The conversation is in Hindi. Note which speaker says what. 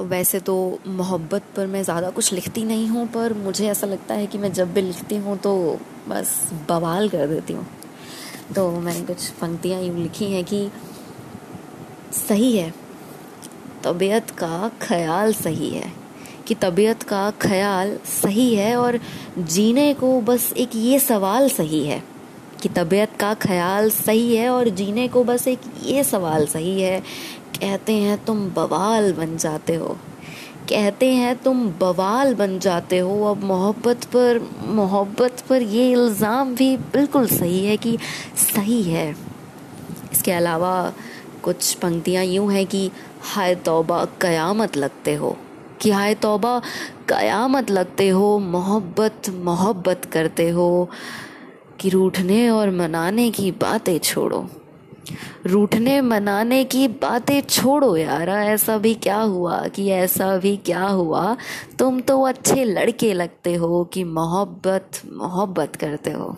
Speaker 1: वैसे तो मोहब्बत पर मैं ज़्यादा कुछ लिखती नहीं हूँ, पर मुझे ऐसा लगता है कि मैं जब भी लिखती हूँ तो बस बवाल कर देती हूँ। तो मैंने कुछ पंक्तियाँ यूँ लिखी हैं कि सही है, तबीयत का ख्याल सही है, कि तबीयत का ख्याल सही है और जीने को बस एक ये सवाल सही है। कि तबीयत का ख्याल सही है और जीने को बस एक ये सवाल सही है, कहते हैं तुम बवाल बन जाते हो। कहते हैं तुम बवाल बन जाते हो। अब मोहब्बत पर मोहब्बत पर ये इल्ज़ाम भी बिल्कुल सही है कि सही है। इसके अलावा कुछ पंक्तियाँ यूँ हैं कि हाय तौबा, कयामत लगते हो। कि हाय तौबा, कयामत लगते हो, मोहब्बत मोहब्बत करते हो। कि रूठने और मनाने की बातें छोड़ो। रूठने, मनाने की बातें छोड़ो यार, ऐसा भी क्या हुआ कि ऐसा भी क्या हुआ? तुम तो अच्छे लड़के लगते हो कि मोहब्बत मोहब्बत करते हो।